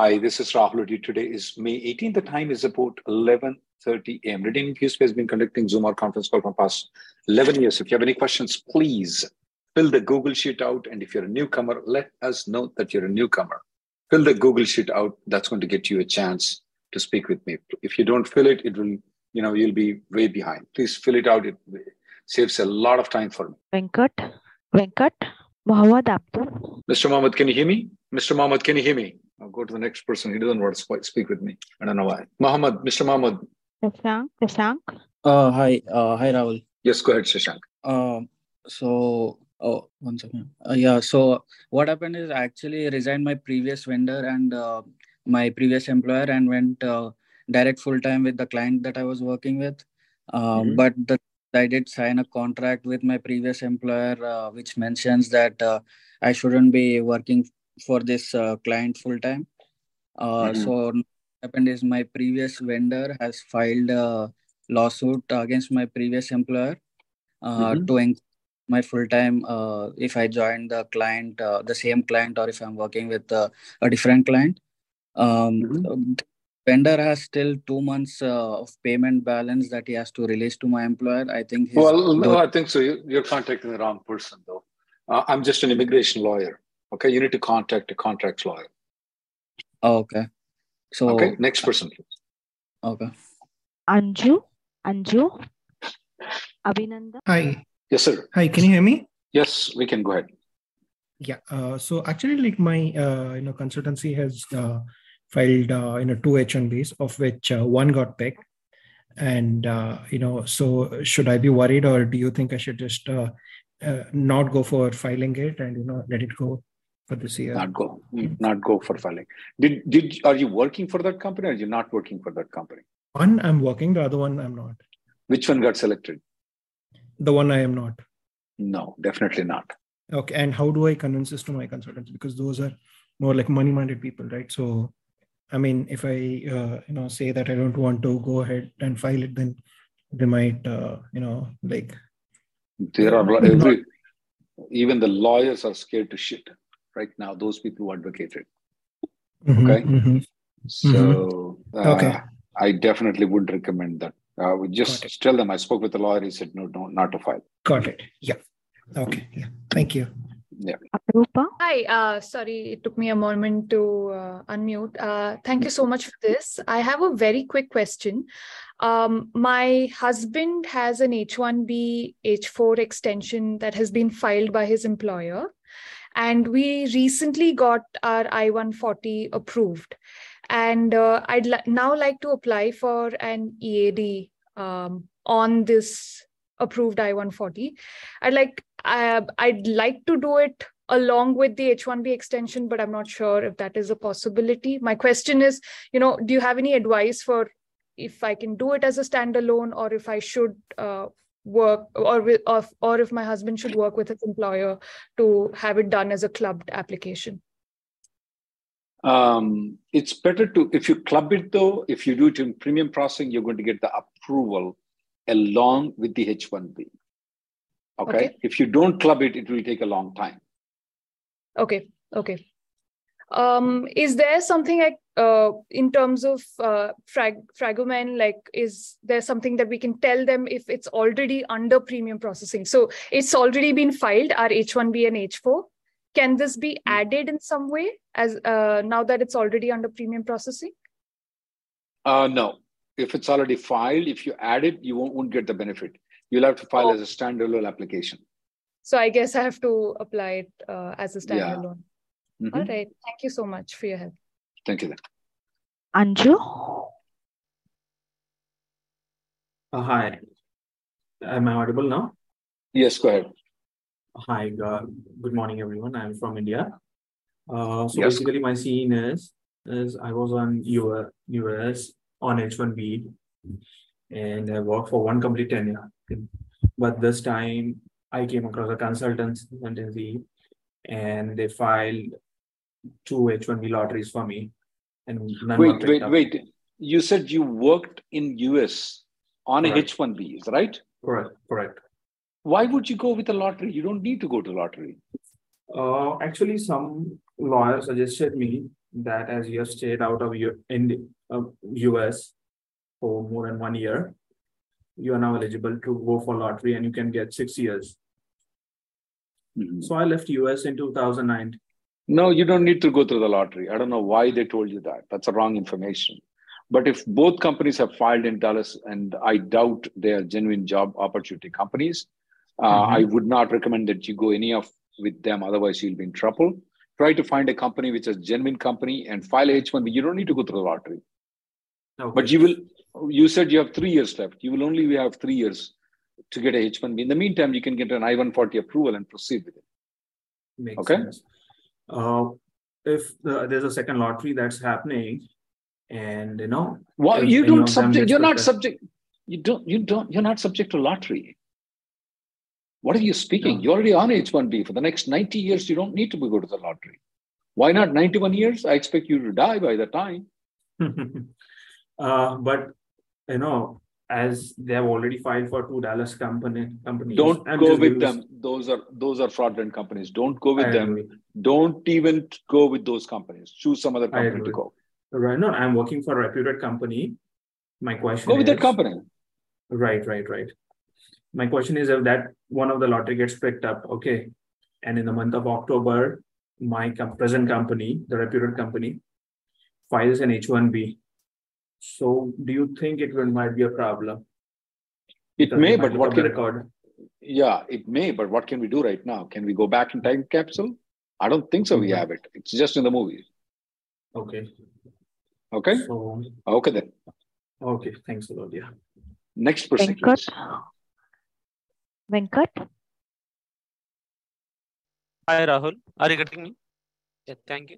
Hi, this is Rahul Reddy. Today is May 18th. The time is about 11.30 a.m. Redeeming QSP has been conducting Zoom or conference call for past 11 years. If you have any questions, please fill the Google Sheet out. And if you're a newcomer, let us know that you're a newcomer. Fill the Google Sheet out. That's going to get you a chance to speak with me. If you don't fill it, it will, you know, you'll be way behind. Please fill it out. It saves a lot of time for me. Venkat, Venkat, Mohammed Abdul. Mr. Mohammed, can you hear me? Mr. Mohammed, can you hear me? I'll go to the next person. He doesn't want to speak with me. I don't know why. Mohammed, Mr. Mohammed. Shashank, Shashank. Uh, hi, uh, hi, Rahul. Yes, go ahead, Shashank. Um, so, oh, one second. Uh, yeah, so what happened is I actually resigned my previous vendor and uh, my previous employer and went uh, direct full time with the client that I was working with. Um, Mhm. But the, I did sign a contract with my previous employer, uh, which mentions that uh, I shouldn't be working for this uh, client full time. Uh, Mhm. So what happened is my previous vendor has filed a lawsuit against my previous employer uh, Mhm. to my full time uh, if I join the client, uh, the same client, or if I'm working with uh, a different client. Um, Mhm. vendor has still two months uh, of payment balance that he has to release to my employer. I think Well, no, I think so. You- You're contacting the wrong person, though. Uh, I'm just an immigration lawyer. Okay, you need to contact a contracts lawyer. oh, okay. So Okay, next person, please. okay. Anju, Anju, Abhinandan. Hi. Yes, sir. Hi, can you hear me? Yes, we can go ahead. Yeah. Uh, so actually, like my uh, you know consultancy has uh, filed uh, you know two H1Bs, of which uh, one got picked. And uh, you know, so should I be worried, or do you think I should just uh, uh, not go for filing it and you know let it go for this year? Not go, not go for filing. Did did are you working for that company or are you not working for that company? One I'm working, the other one I'm not. Which one got selected? The one I am not. No, definitely not. Okay. And how do I convince this to my consultants? Because those are more like money-minded people, right? So, I mean, if I uh, you know say that I don't want to go ahead and file it, then they might uh, you know like There are every even the lawyers are scared to shit right now. Those people who advocate it. Okay. Mhm, mhm. So uh, Okay. I definitely would recommend that. Uh, we just tell them I spoke with the lawyer. He said no, no, not to file. got it. Yeah. Okay. Yeah. Thank you. Aprupa. Hi, uh, sorry, it took me a moment to uh, unmute. Uh, thank you so much for this. I have a very quick question. Um, my husband has an H1B H4 extension that has been filed by his employer, and we recently got our I 140 approved. And uh, I'd li- now like to apply for an EAD um, on this approved I 140. I'd like uh, I'd like to do it along with the H1B extension, but I'm not sure if that is a possibility. My question is, you know, do you have any advice for if I can do it as a standalone or if I should uh, work or, with, or, or if my husband should work with his employer to have it done as a clubbed application? Um, it's better to if you club it though. If you do it in premium processing, you're going to get the approval along with the H1B. Okay? Okay. If you don't club it, it will take a long time. Okay, okay. Um, is there something like uh, in terms of uh, frag Fragomen, like is there something that we can tell them if it's already under premium processing? So it's already been filed, our H1B and H4. Can this be added in some way as uh, now that it's already under premium processing? Uh, no, if it's already filed, if you add it, you won't, won't get the benefit. You'll have to file Oh. as a standalone application. So I guess I have to apply it uh, as a Yeah. Standalone. Mhm. All right. Thank you so much for your help. Thank you. Then. Anju, Uh, hi. Am I audible now? Yes, go ahead. Hi, uh, good morning, everyone. I'm from India. Uh, so Yes. basically, my scene is is I was on US, US on H1B, and I worked for one company tenure. But this time, I came across a consultancy, and they filed two H1B lotteries for me, and Wait, wait, up. wait. You said you worked in US on a Correct. H1B, is right? Correct, correct. Why would you go with a lottery? You don't need to go to lottery. Uh, actually, some lawyer suggested me that as you have stayed out of U- in uh, US for more than one year, you are now eligible to go for lottery and you can get six years. Mhm. So I left US in 2009. No, you don't need to go through the lottery. I don't know why they told you that. That's a wrong information. But if both companies have filed in Dallas, and I doubt they are genuine job opportunity companies, uh, Mhm. I would not recommend that you go any of with them. Otherwise, you'll be in trouble. Try to find a company which is a genuine company and file H1B. You don't need to go through the lottery. Okay. But you will. You said you have three years left. You will only have three years to get a H1B. In the meantime, you can get an I-140 approval and proceed with it. Makes okay. sense. Uh, if the, there's a second lottery that's happening, and you know, Well, you don't subject. You're not subject. You don't. You don't. You're not subject to lottery. What are you speaking? No. You're already on H1B for the next 90 years. You don't need to go to the lottery. Why not 91 years? I expect you to die by the time. uh, but you know, as they have already filed for two Dallas company companies, Don't I'm go with them. Those are those are fraudulent companies. Don't go with I them. agree. Don't even go with those companies. Choose some other company to go. Right. No, I'm working for a reputed company. My question Go with is, that company. Right, right, right. My question is if that one of the lottery gets picked up, okay. And in the month of October, my present company, the reputed company, files an H1B. So do you think it will might be a problem? It may, but what can record? yeah, it may, but what can we do right now? Can we go back in time capsule? I don't think so. We have it. It's just in the movie. Okay. Okay. So Okay then. okay, thanks a lot. Yeah. Next person, Venkat, please. Venkat, Hi, Rahul. Are you getting me? Yeah, thank you.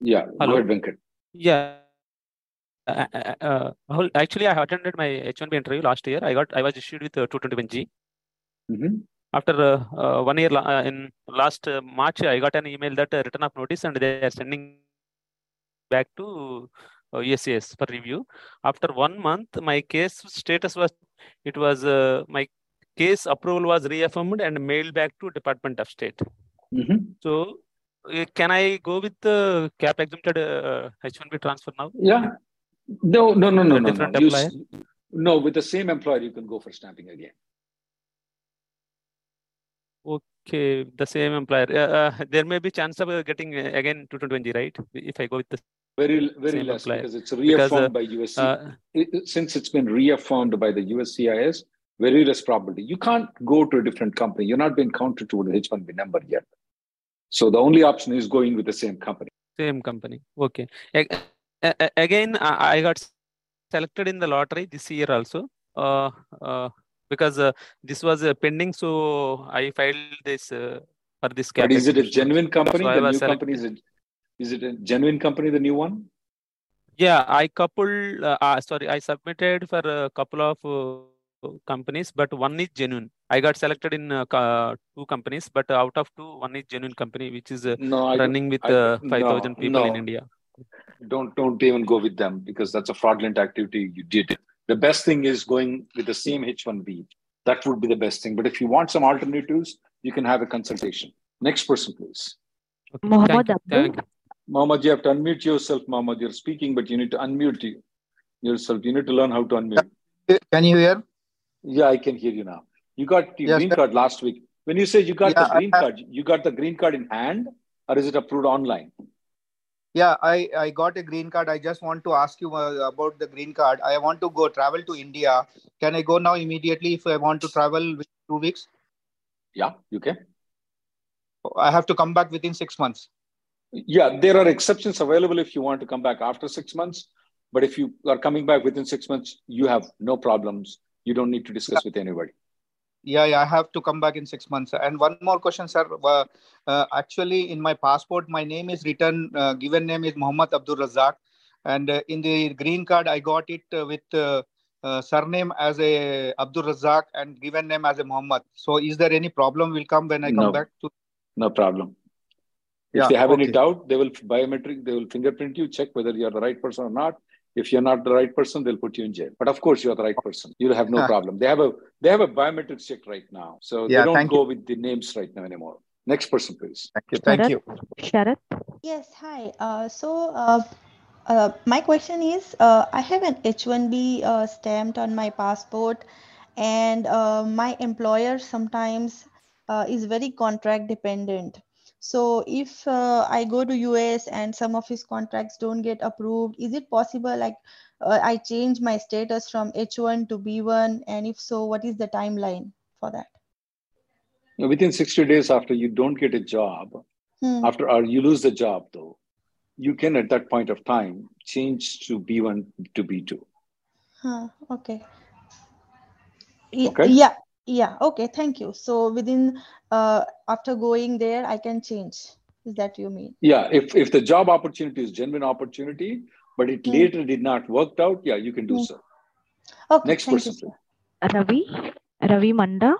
Yeah, Hello. go ahead, Venkat. Yeah. Uh, uh, uh, Rahul, actually, I attended my H1B interview last year. I got, I was issued with uh, 221G. Mhm. After uh, one year, uh, in last uh, March, I got an email that uh, return of notice and they are sending back to uh, for review. After one month, my case status was, it was, uh, my case approval was reaffirmed and mailed back to Department of State. Mhm. So, can I go with the cap exempted uh, H1B transfer now? Yeah. No, no, no, no, no, no. You no, with the same employer, you can go for stamping again. Okay, the same employer. Uh, uh, there may be chance of uh, getting uh, again 220, right? If I go with the Very, very Same less employer. because it's Because, reaffirmed by USC. It- since it's been reaffirmed by the USCIS, very less probability. You can't go to a different company. You're not being counted to the H1B number yet. So the only option is going with the same company. same company. Okay. Again, I I got selected in the lottery this year also. Uh, uh, because uh, this was uh, pending, so I filed this uh, for this. But is it a genuine company? So the new company is it, is it a genuine company, the new one? Yeah, I coupled. Uh, uh, sorry, I submitted for a couple of uh, companies, but one is genuine. I got selected in uh, two companies, but out of two, one is genuine company, which is uh, No, running with uh, 5,000 no, people in. India. don't don't even go with them because that's a fraudulent activity you did the best thing is going with the same h1b that would be the best thing but if you want some alternatives you can have a consultation next person please Okay, Mohammed thank you, Abdul. thank you. Mohammed, you have to unmute yourself Mohammed. you're speaking but you need to unmute you, yourself you need to learn how to unmute Can you hear? yeah i can hear you now you got the Yes, green sir. card last week when you say you got Yeah, the green have- card you got the green card in hand or is it approved online Yeah, I, I got a green card. I just want to ask you uh, about the green card. I want to go travel to India. Can I go now immediately if I want to travel two weeks? Yeah, you can. I have to come back within six months. Yeah, there are exceptions available if you want to come back after six months. But if you are coming back within six months, you have no problems. You don't need to discuss Yeah. with anybody. Yeah, yeah, I have to come back in six months. And one more question, sir. Uh, uh, actually, in my passport, my name is written, uh, given name is Muhammad Abdul Razak. And uh, in the green card, I got it uh, with uh, surname as a Abdul Razak and given name as a Muhammad. So is there any problem will come when I come No. back to? No problem. If Yeah, they have any doubt, they will biometric, they will fingerprint you, check whether you're the right person or not. If you're not the right person, they'll put you in jail. But of course, you're the right person. You'll have no problem. They have a they have a biometric check right now, so Yeah, they don't thank go with the names right now anymore. Next person, please. Thank you. Thank Sharat? you. Sharat? Yes, hi. Uh, so, uh, uh, my question is uh, I have an H1B uh, stamped on my passport, and uh, my employer sometimes uh, is very contract dependent. So, if uh, I go to US and some of his contracts don't get approved, is it possible like uh, I change my status from H1 to B1? And if so, what is the timeline for that? Within 60 days after you don't get a job, Hmm. after or you lose the job though, you can at that point of time change to B1 to B2. Huh, okay. Okay. Yeah, yeah, okay, thank you. So within uh after going there, I can change. Is that you mean? Yeah, if if the job opportunity is genuine opportunity, but it Hmm. later did not worked out, yeah, you can do Hmm. so. Okay, Next thank you, person, sir. Ravi? Ravi Manda?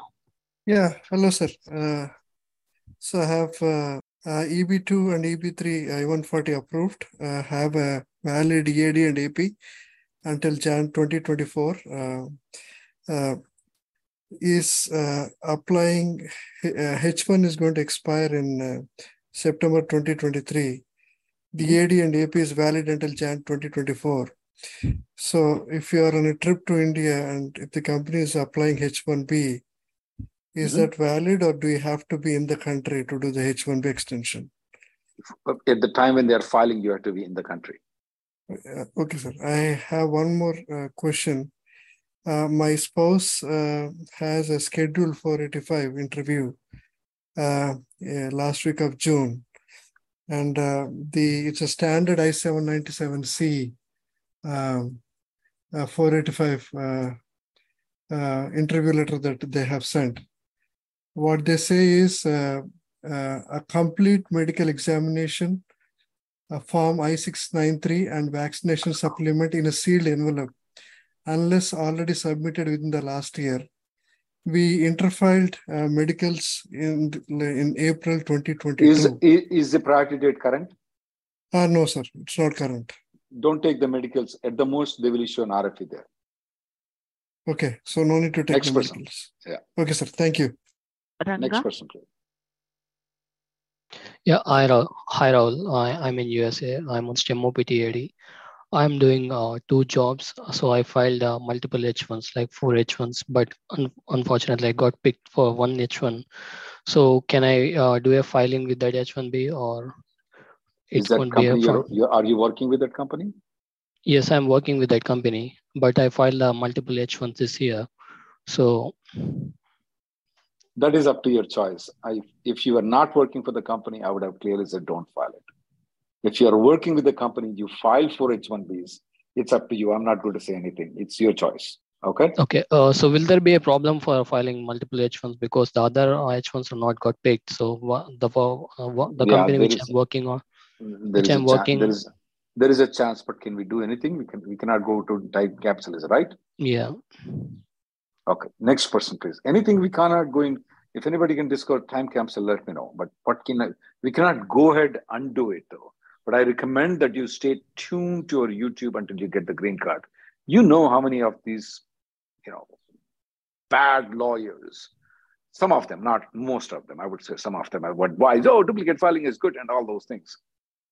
Yeah, hello, sir. Uh, so I have uh, uh, EB2 and EB3 I-140 approved. Uh, have a valid EAD and AP until Jan 2024. Uh, uh, is uh, applying uh, H1 is going to expire in uh, September 2023. The AD and AP is valid until Jan 2024. So if you are on a trip to India and if the company is applying H1B, is Mhm. that valid or do you have to be in the country to do the H1B extension? At the time when they are filing, you have to be in the country. Uh, okay, sir. I have one more uh, question. Uh, my spouse uh, has a schedule 485 interview uh, last week of June. And uh, the it's a standard I-797C um, uh, 485 uh, interview letter that they have sent. What they say is a complete medical examination, a form I-693 and vaccination supplement in a sealed envelope, unless already submitted within the last year. We interfiled uh, medicals in, in April 2022. Is, is is the priority date current? Ah, no, sir, it's not current. Don't take the medicals. At the most, they will issue an RFE there. Okay, so no need to take Next the person. medicals. Yeah. Okay, sir, thank you. Next Ranga? person, please. Yeah, hi, Ra- hi Rahul. I, I'm in USA. I'm on STEM OPT AD. I'm doing uh, two jobs. So I filed uh, multiple H1s, like four H1s, but un- unfortunately I got picked for one H1. So can I uh, do a filing with that H1B or Is it that won't be a you're, you are you working with that company? yes, I'm working with that company, but I filed uh, multiple H1s this year. So That is up to your choice. I, if you are not working for the company, I would have clearly said don't file it. If you are working with the company, you file for H1Bs, it's up to you. I'm not going to say anything. It's your choice. Okay. Okay, uh, so will there be a problem for filing multiple H1s because the other H1s are not got picked? So the uh, the company there which is- I'm working on, which is, a I'm working, there is there is a chance, but can we do anything? We can we cannot go to type capsules, right? yeah. Okay. Next person, please. Anything we cannot go in. If anybody can discover time capsule, let me know. But what can I, we cannot go ahead undo it though. But I recommend that you stay tuned to our YouTube until you get the green card. You know how many of these, you know, bad lawyers. Some of them, not most of them. I would say some of them are advise, oh, duplicate filing is good and all those things.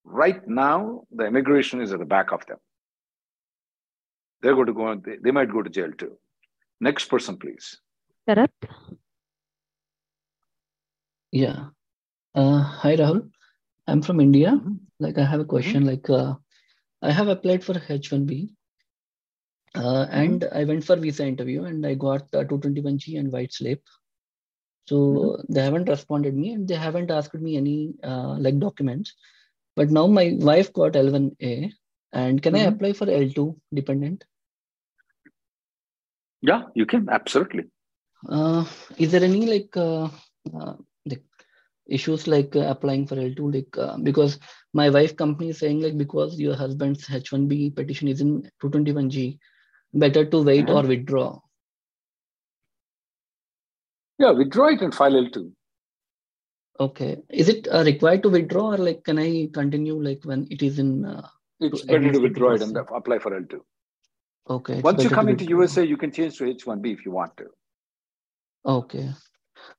Right now, the immigration is at the back of them. They're going to go. They, they might go to jail too. Next person, please. Sharat? Yeah. Uh, hi, Rahul. I'm from India. Mm-hmm. Like I have a question. Mm-hmm. Like uh, I have applied for H1B, uh, mm-hmm. and I went for visa interview, and I got the 221G and white slip. So mm-hmm. they haven't responded me, and they haven't asked me any uh, like documents. But now my wife got L1A, and can I mm-hmm. apply for L2 dependent? Yeah, you can absolutely. Uh, is there any like uh, uh, like issues like uh, applying for L2 like uh, because my wife company is saying like because your husband's H1B petition is in 221G, better to wait or withdraw. Yeah, withdraw it and file L2. Okay. Is it uh, required to withdraw or like can I continue like when it is in? Uh, it's better to withdraw it and apply for L2. Okay. Once you come into USA, you can change to H1B if you want to. Okay.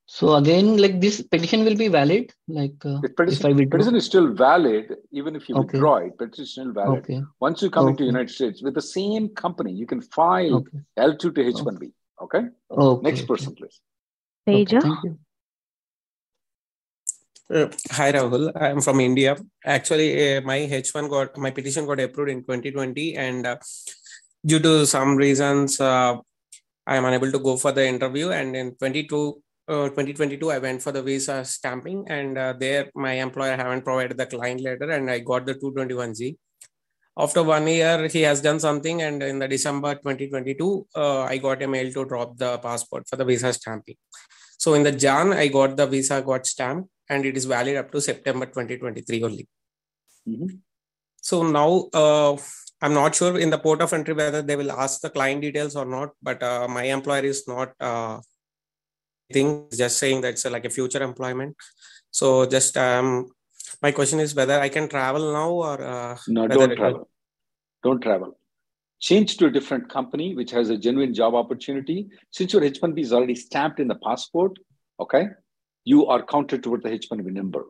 So again, like this petition will be valid, like uh, petition, if I withdraw. petition is still valid even if you okay. withdraw it. Petition is still valid. Okay. Once you come okay. into United States with the same company, you can file okay. L2 to H1B. Okay. Okay. Next person, please. Teja. thank. Uh, hi Rahul, I am from India. Actually, uh, my H1 got my petition got approved in 2020, and uh, due to some reasons, uh, I am unable to go for the interview. And in 22, uh, 2022, I went for the visa stamping, and uh, there my employer haven't provided the client letter, and I got the 221G. After one year, he has done something, and in the December 2022, uh, I got a mail to drop the passport for the visa stamping. So in the Jan, I got the visa got stamped, and it is valid up to September 2023 only. Mm-hmm. So now uh, I'm not sure in the port of entry whether they will ask the client details or not, but uh, my employer is not uh, thing just saying that it's like a future employment. So just um, my question is whether I can travel now or uh, no, don't travel. Don't travel. Change to a different company which has a genuine job opportunity. Since your H1B is already stamped in the passport, okay, you are counted toward the H1B number.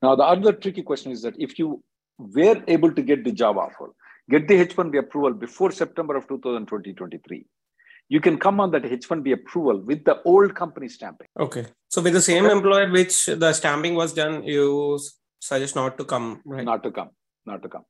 Now, the other tricky question is that if you were able to get the job offer, get the H1B approval before September of 2023, you can come on that H1B approval with the old company stamping. Okay. So with the same okay. employer which the stamping was done, you suggest not to come, right? Not to come. Not to come.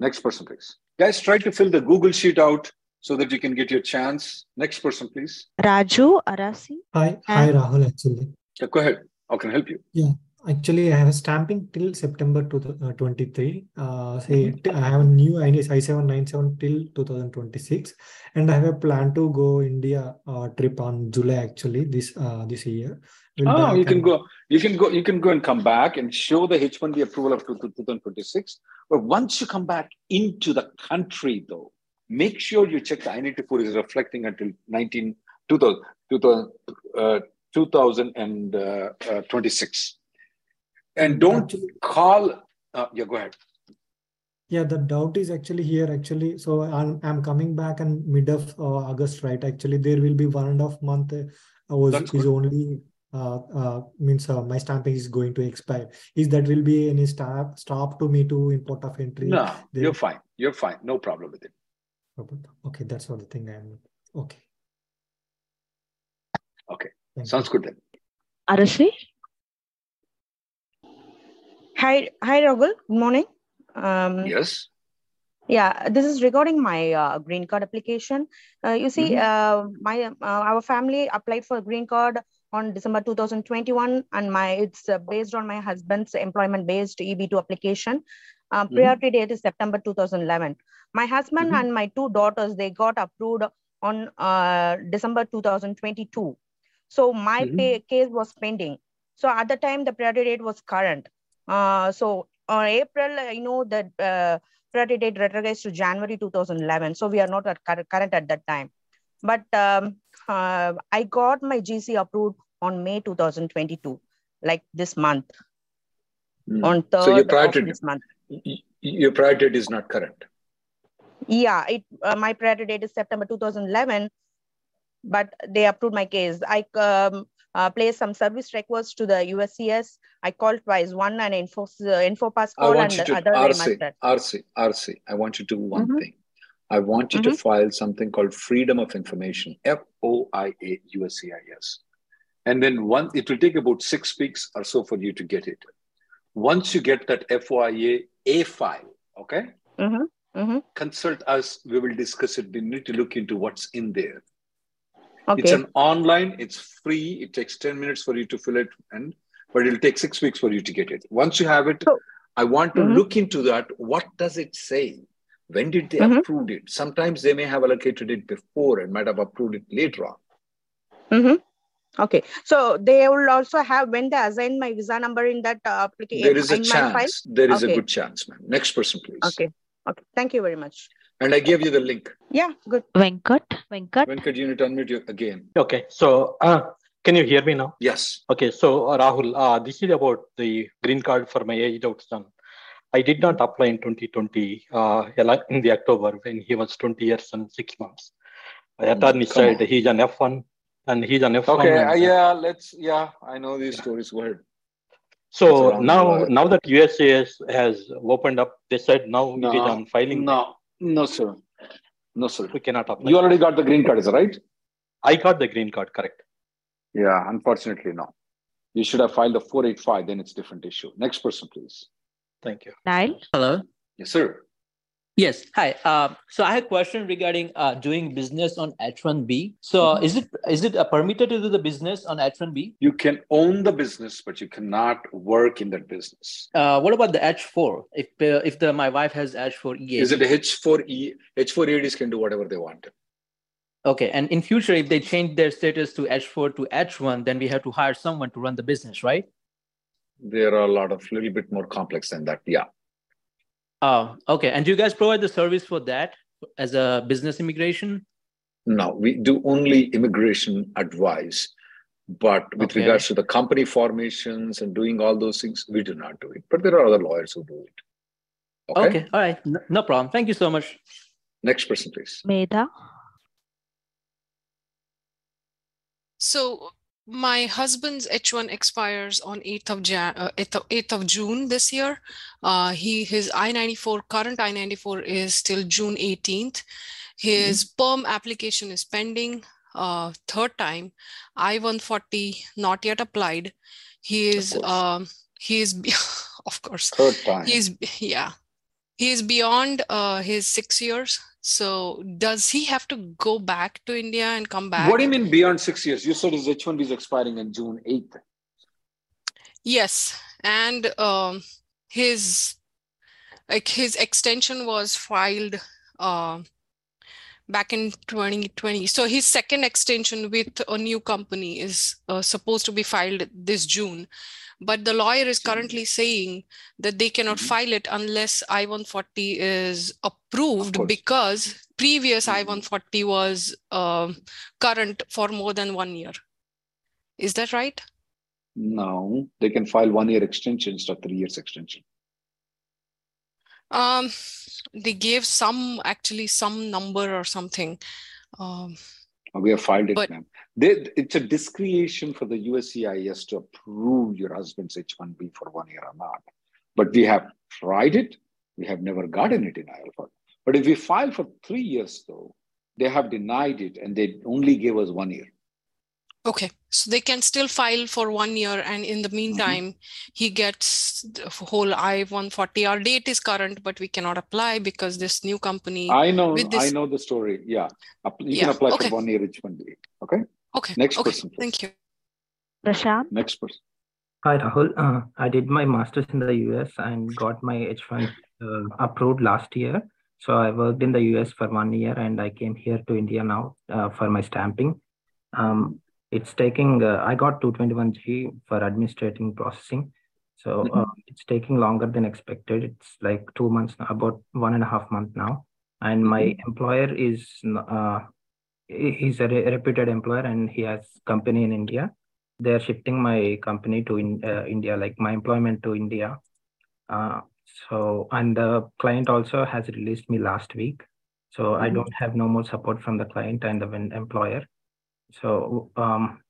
Next person, please. Guys, try to fill the Google sheet out so that you can get your chance. Next person, please. Raju Arasi. Hi, hi Rahul. Actually, yeah, go ahead. How can I help you? Yeah, Actually, I have a stamping till September 2023. Uh, uh, say mm-hmm. I have a new INS I797 till 2026, and I have a plan to go India uh, trip on July actually this uh, this year. Will oh, you can go. You can go. You can go and come back and show the H1B approval of 2026. But once you come back into the country, though, make sure you check the I-94 is reflecting until 19 2000, 2000 uh, 2026 and don't actually, call uh, yeah go ahead yeah the doubt is actually here actually so i'm, I'm coming back in mid of uh, august right actually there will be one and a half month uh, was That's is good. only uh, uh, means uh, my stamping is going to expire. Is that will be any stop stop to me to import of entry? No, there? you're fine. You're fine. No problem with it. Okay, that's all the thing I'm okay. Okay, Thank sounds you. good then. Arashri? Hi, hi, Rahul. Good morning. Um, yes. Yeah, this is regarding my uh, green card application. Uh, you see, mm-hmm. uh, my uh, our family applied for a green card on December 2021, and my it's uh, based on my husband's employment-based EB2 application. Uh, mm-hmm. Priority date is September 2011. My husband mm-hmm. and my two daughters they got approved on December 2022. So my mm-hmm. pay, case was pending. So at the time, the priority date was current. Uh, so on April, I know that uh, priority date retrogrades to January 2011. So we are not at current at that time. But um, uh, I got my GC approved on May 2022, like this month. Mm. On third so your priority, this month. Your priority date is not current. Yeah, it uh, my priority date is September 2011, but they approved my case. I um, uh, place some service requests to the USCS. I called twice, one and info, uh, InfoPass call and the other RC, RC, RC, I want you to do one mm-hmm. thing. I want you mm-hmm. to file something called Freedom of Information, F-O-I-A USCIS. And then one, it will take about six weeks or so for you to get it. Once you get that FOIA A file, okay, Mm-hmm. Mm-hmm. consult us. We will discuss it. We need to look into what's in there. Okay. It's an online, it's free. It takes 10 minutes for you to fill it, and but it'll take six weeks for you to get it. Once you have it, I want to Mhm. look into that. What does it say? When did they Mhm. approve it? Sometimes they may have allocated it before and might have approved it later on. Mm-hmm. Okay. So they will also have when they assign my visa number in that uh, application There is a in my file. chance. There is okay. a good chance, ma'am. Next person, please. Okay. Okay. Thank you very much. And I gave you the link. Yeah. Good. Venkat. Venkat. Venkat, you need to unmute you again. Okay, so uh, can you hear me now? Yes. Okay, so uh, Rahul, uh, this is about the green card for my aged out son. I did not apply in 2020 uh, in the October when he was 20 years and six months. The attorney come said on. he's an F1 and he's an F1. Okay. uh, yeah. Let's. Yeah. I know these stories. Go ahead. So now, now that USAS has opened up, they said now it is No, on filing. No, no, sir. No, sir. We cannot apply. You already got the green card, is that right? I got the green card, correct? Yeah, unfortunately, no. You should have filed a 485, then it's different issue. Next person, please. Thank you. Nile. Hello. Yes, sir. Yes. Hi. Uh, so I have a question regarding uh, doing business on H1B. So Mhm. is it is it uh, permitted to do the business on H1B? You can own the business, but you cannot work in that business. Uh, what about the H4? If uh, if the my wife has H4 EAD? Is it H4E? H4EADs can do whatever they want. Okay. And in future, if they change their status to H4 to H1, then we have to hire someone to run the business, right? There are a lot of little bit more complex than that. Yeah. Oh, okay. And do you guys provide the service for that as a business immigration? No, we do only immigration advice. But with Okay. regards to the company formations and doing all those things, we do not do it. But there are other lawyers who do it. Okay. Okay. All right. No, no problem. Thank you so much. Next person, please. Medha. So my husband's H1 expires on 8th of Jan, uh, 8th, of, 8th of June this year. Uh, he his I-94 current I-94 is till June 18th. His perm application is pending. Uh, third time, I-140 not yet applied. He is um he is of course Third time. he is yeah he is beyond uh, his six years. So does he have to go back to India and come back? What do you mean beyond six years? You said his H1B is expiring on June 8th. Yes, and um, his like his extension was filed uh, back in 2020. So his second extension with a new company is uh, supposed to be filed this June. But the lawyer is currently saying that they cannot file it unless I-140 is approved because previous I-140 was um, current for more than one year. Is that right? No, they can file one year extension instead of three years extension. Um, they gave some actually some number or something. Um, We have filed it, But- ma'am. They, it's a discretion for the USCIS to approve your husband's H1B for one year or not. But we have tried it. We have never gotten it in IL4. But if we file for three years, though, they have denied it and they only gave us one year. okay, so they can still file for one year, and in the Mm-hmm. meantime, he gets the whole I-140. Our date is current, but we cannot apply because this new company. I know, with I know the story. Yeah. You Yeah, can apply okay. for one year H1B. Okay. Okay. Next okay. person, please. Thank you. Prashant. Next person. Hi, Rahul. Uh, I did my master's in the US and got my H1 uh, approved last year. So I worked in the US for one year and I came here to India now uh, for my stamping. Um, it's taking, uh, I got 221G for administrating processing. So uh, it's taking longer than expected. It's like two months, now, about one and a half month now. And my employer is, uh, he's a re- reputed employer and he has company in India they're shifting my company to in, uh, India, like my employment to India. Uh, so, and the client also has released me last week. So I Mhm. don't have no more support from the client and the employer. So, um,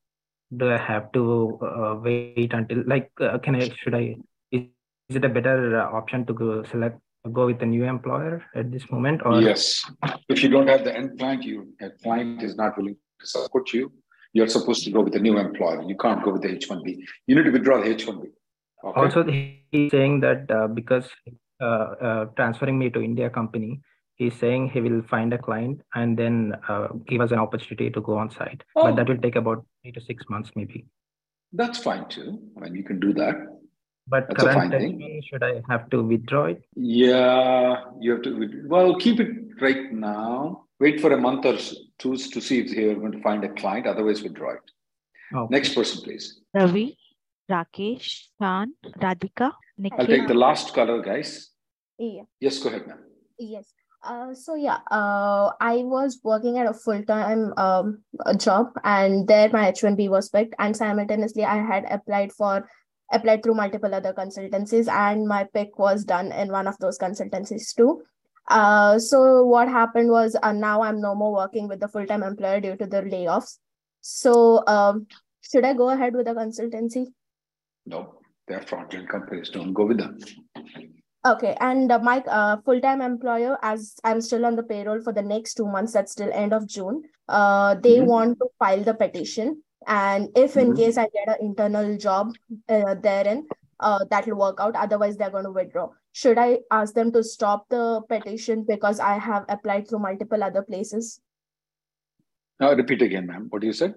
do I have to uh, wait until like, uh, can I, should I, is, is it a better uh, option to go select, go with a new employer at this moment or? Yes. If you don't have the end client, you a client is not willing to support you. You're supposed to go with a new employer. You can't go with the H1B. You need to withdraw the H1B. Okay. Also, he's saying that uh, because uh, uh, transferring me to India company, he's saying he will find a client and then uh, give us an opportunity to go on site. Oh. But that will take about three to six months, maybe. That's fine too. I mean, you can do that. But That's a current thing. Should I have to withdraw it? Yeah, you have to. Well, keep it right now. Wait for a month or two to see if you're going to find a client. Otherwise, withdraw it. Okay. Next person, please. Ravi, Rakesh, Shan, Radhika, Nikhil. I'll take the last color, guys. Yeah. Yes, go ahead, ma'am. Yes. Uh, so yeah, uh, I was working at a full-time um, job, and there my H-1B was picked, and simultaneously I had applied for applied through multiple other consultancies, and my pick was done in one of those consultancies too. Uh, so what happened was uh, now I'm no more working with the full-time employer due to the layoffs. So um, should I go ahead with the consultancy? No, they're fraudulent companies. Don't go with them. Okay, and uh, my uh, full-time employer, as I'm still on the payroll for the next two months, that's till end of June. Uh, they Mhm. want to file the petition, and if in Mhm. case I get an internal job uh, therein, uh, that will work out. Otherwise, they're going to withdraw. Should I ask them to stop the petition because I have applied through multiple other places? Now, repeat again, ma'am. What you said?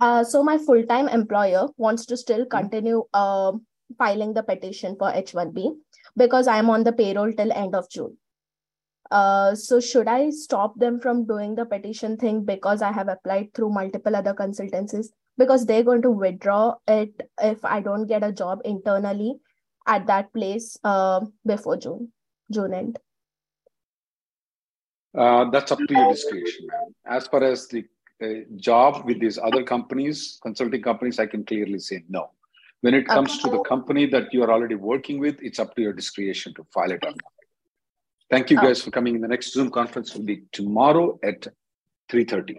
Uh, so my full-time employer wants to still continue uh, filing the petition for H-1B because I'm on the payroll till end of June. Uh, so should I stop them from doing the petition thing because I have applied through multiple other consultancies because they're going to withdraw it if I don't get a job internally at that place uh, before June, June end. Uh, that's up to your discretion, ma'am. As far as the uh, job with these other companies, consulting companies, I can clearly say no. When it comes to the company that you are already working with, it's up to your discretion to file it or not. Thank you guys for coming. The next Zoom conference will be tomorrow at 3.30.